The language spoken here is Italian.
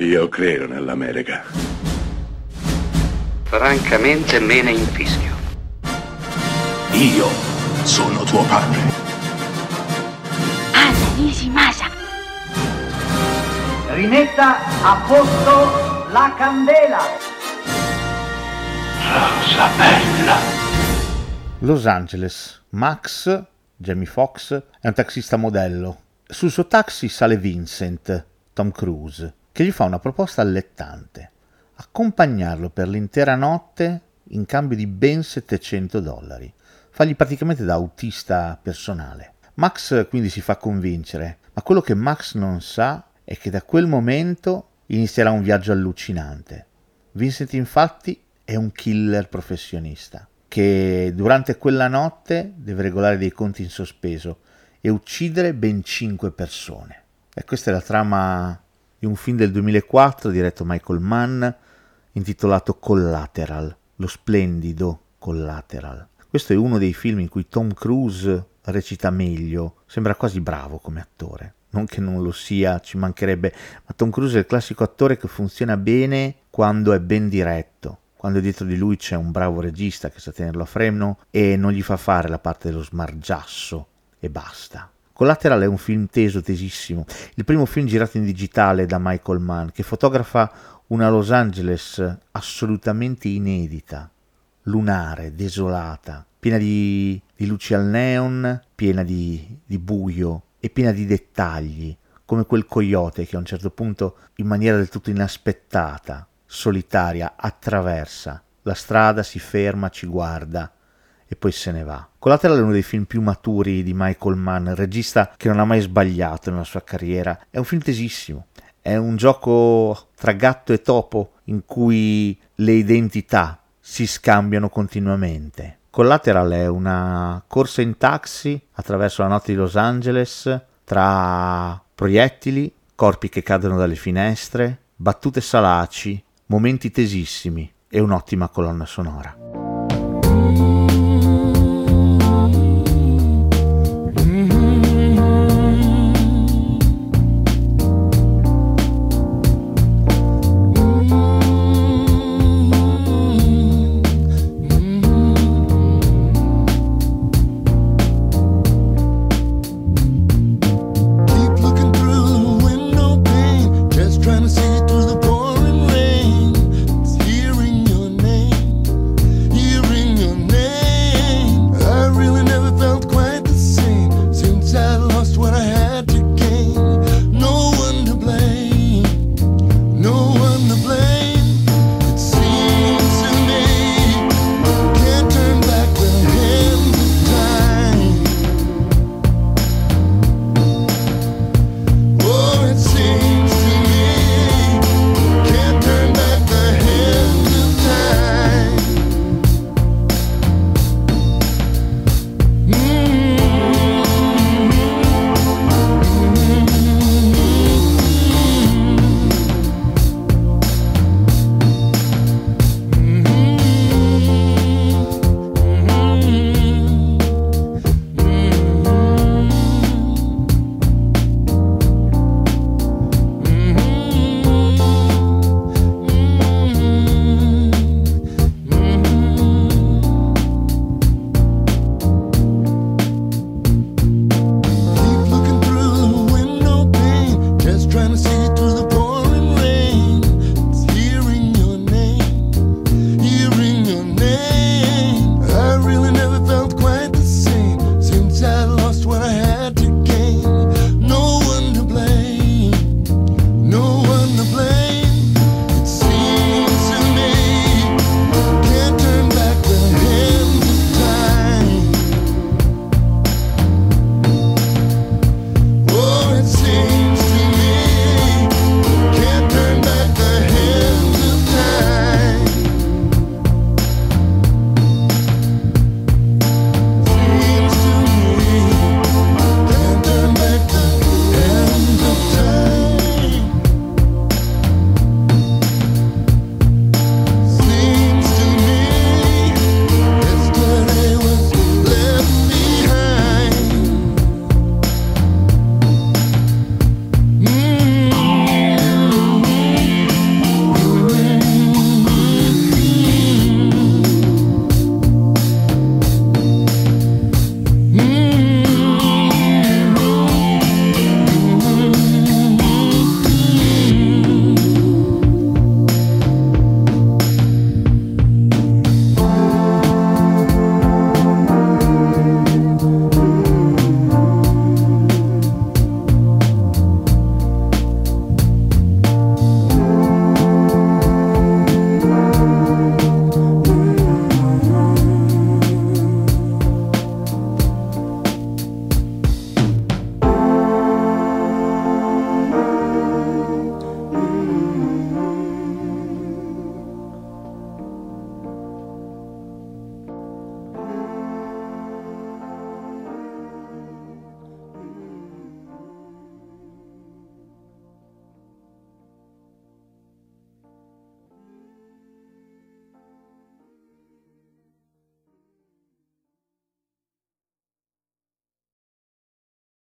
Io credo nell'America. Francamente me ne infischio. Io sono tuo padre. Anna Nishimasa. Rimetta a posto la candela. Rosa bella. Los Angeles. Max, Jamie Foxx, è un taxista modello. Sul suo taxi sale Vincent, Tom Cruise, che gli fa una proposta allettante. Accompagnarlo per l'intera notte in cambio di ben 700 dollari. Fargli praticamente da autista personale. Max quindi si fa convincere, ma quello che Max non sa è che da quel momento inizierà un viaggio allucinante. Vincent infatti è un killer professionista che durante quella notte deve regolare dei conti in sospeso e uccidere ben 5 persone. E questa è la trama di un film del 2004 diretto Michael Mann intitolato Collateral, lo splendido Collateral. Questo è uno dei film in cui Tom Cruise recita meglio, sembra quasi bravo come attore. Non che non lo sia, ci mancherebbe, ma Tom Cruise è il classico attore che funziona bene quando è ben diretto, quando dietro di lui c'è un bravo regista che sa tenerlo a freno e non gli fa fare la parte dello smargiasso e basta. Collateral è un film teso, tesissimo, il primo film girato in digitale da Michael Mann, che fotografa una Los Angeles assolutamente inedita, lunare, desolata, piena di, di luci al neon, piena di, di buio e piena di dettagli, come quel coyote che a un certo punto, in maniera del tutto inaspettata, solitaria, attraversa. La strada, si ferma, ci guarda e poi se ne va. Collateral è uno dei film più maturi di Michael Mann, regista che non ha mai sbagliato nella sua carriera. È un film tesissimo, è un gioco tra gatto e topo in cui le identità si scambiano continuamente. Collateral è una corsa in taxi attraverso la notte di Los Angeles tra proiettili, corpi che cadono dalle finestre, battute salaci, momenti tesissimi e un'ottima colonna sonora.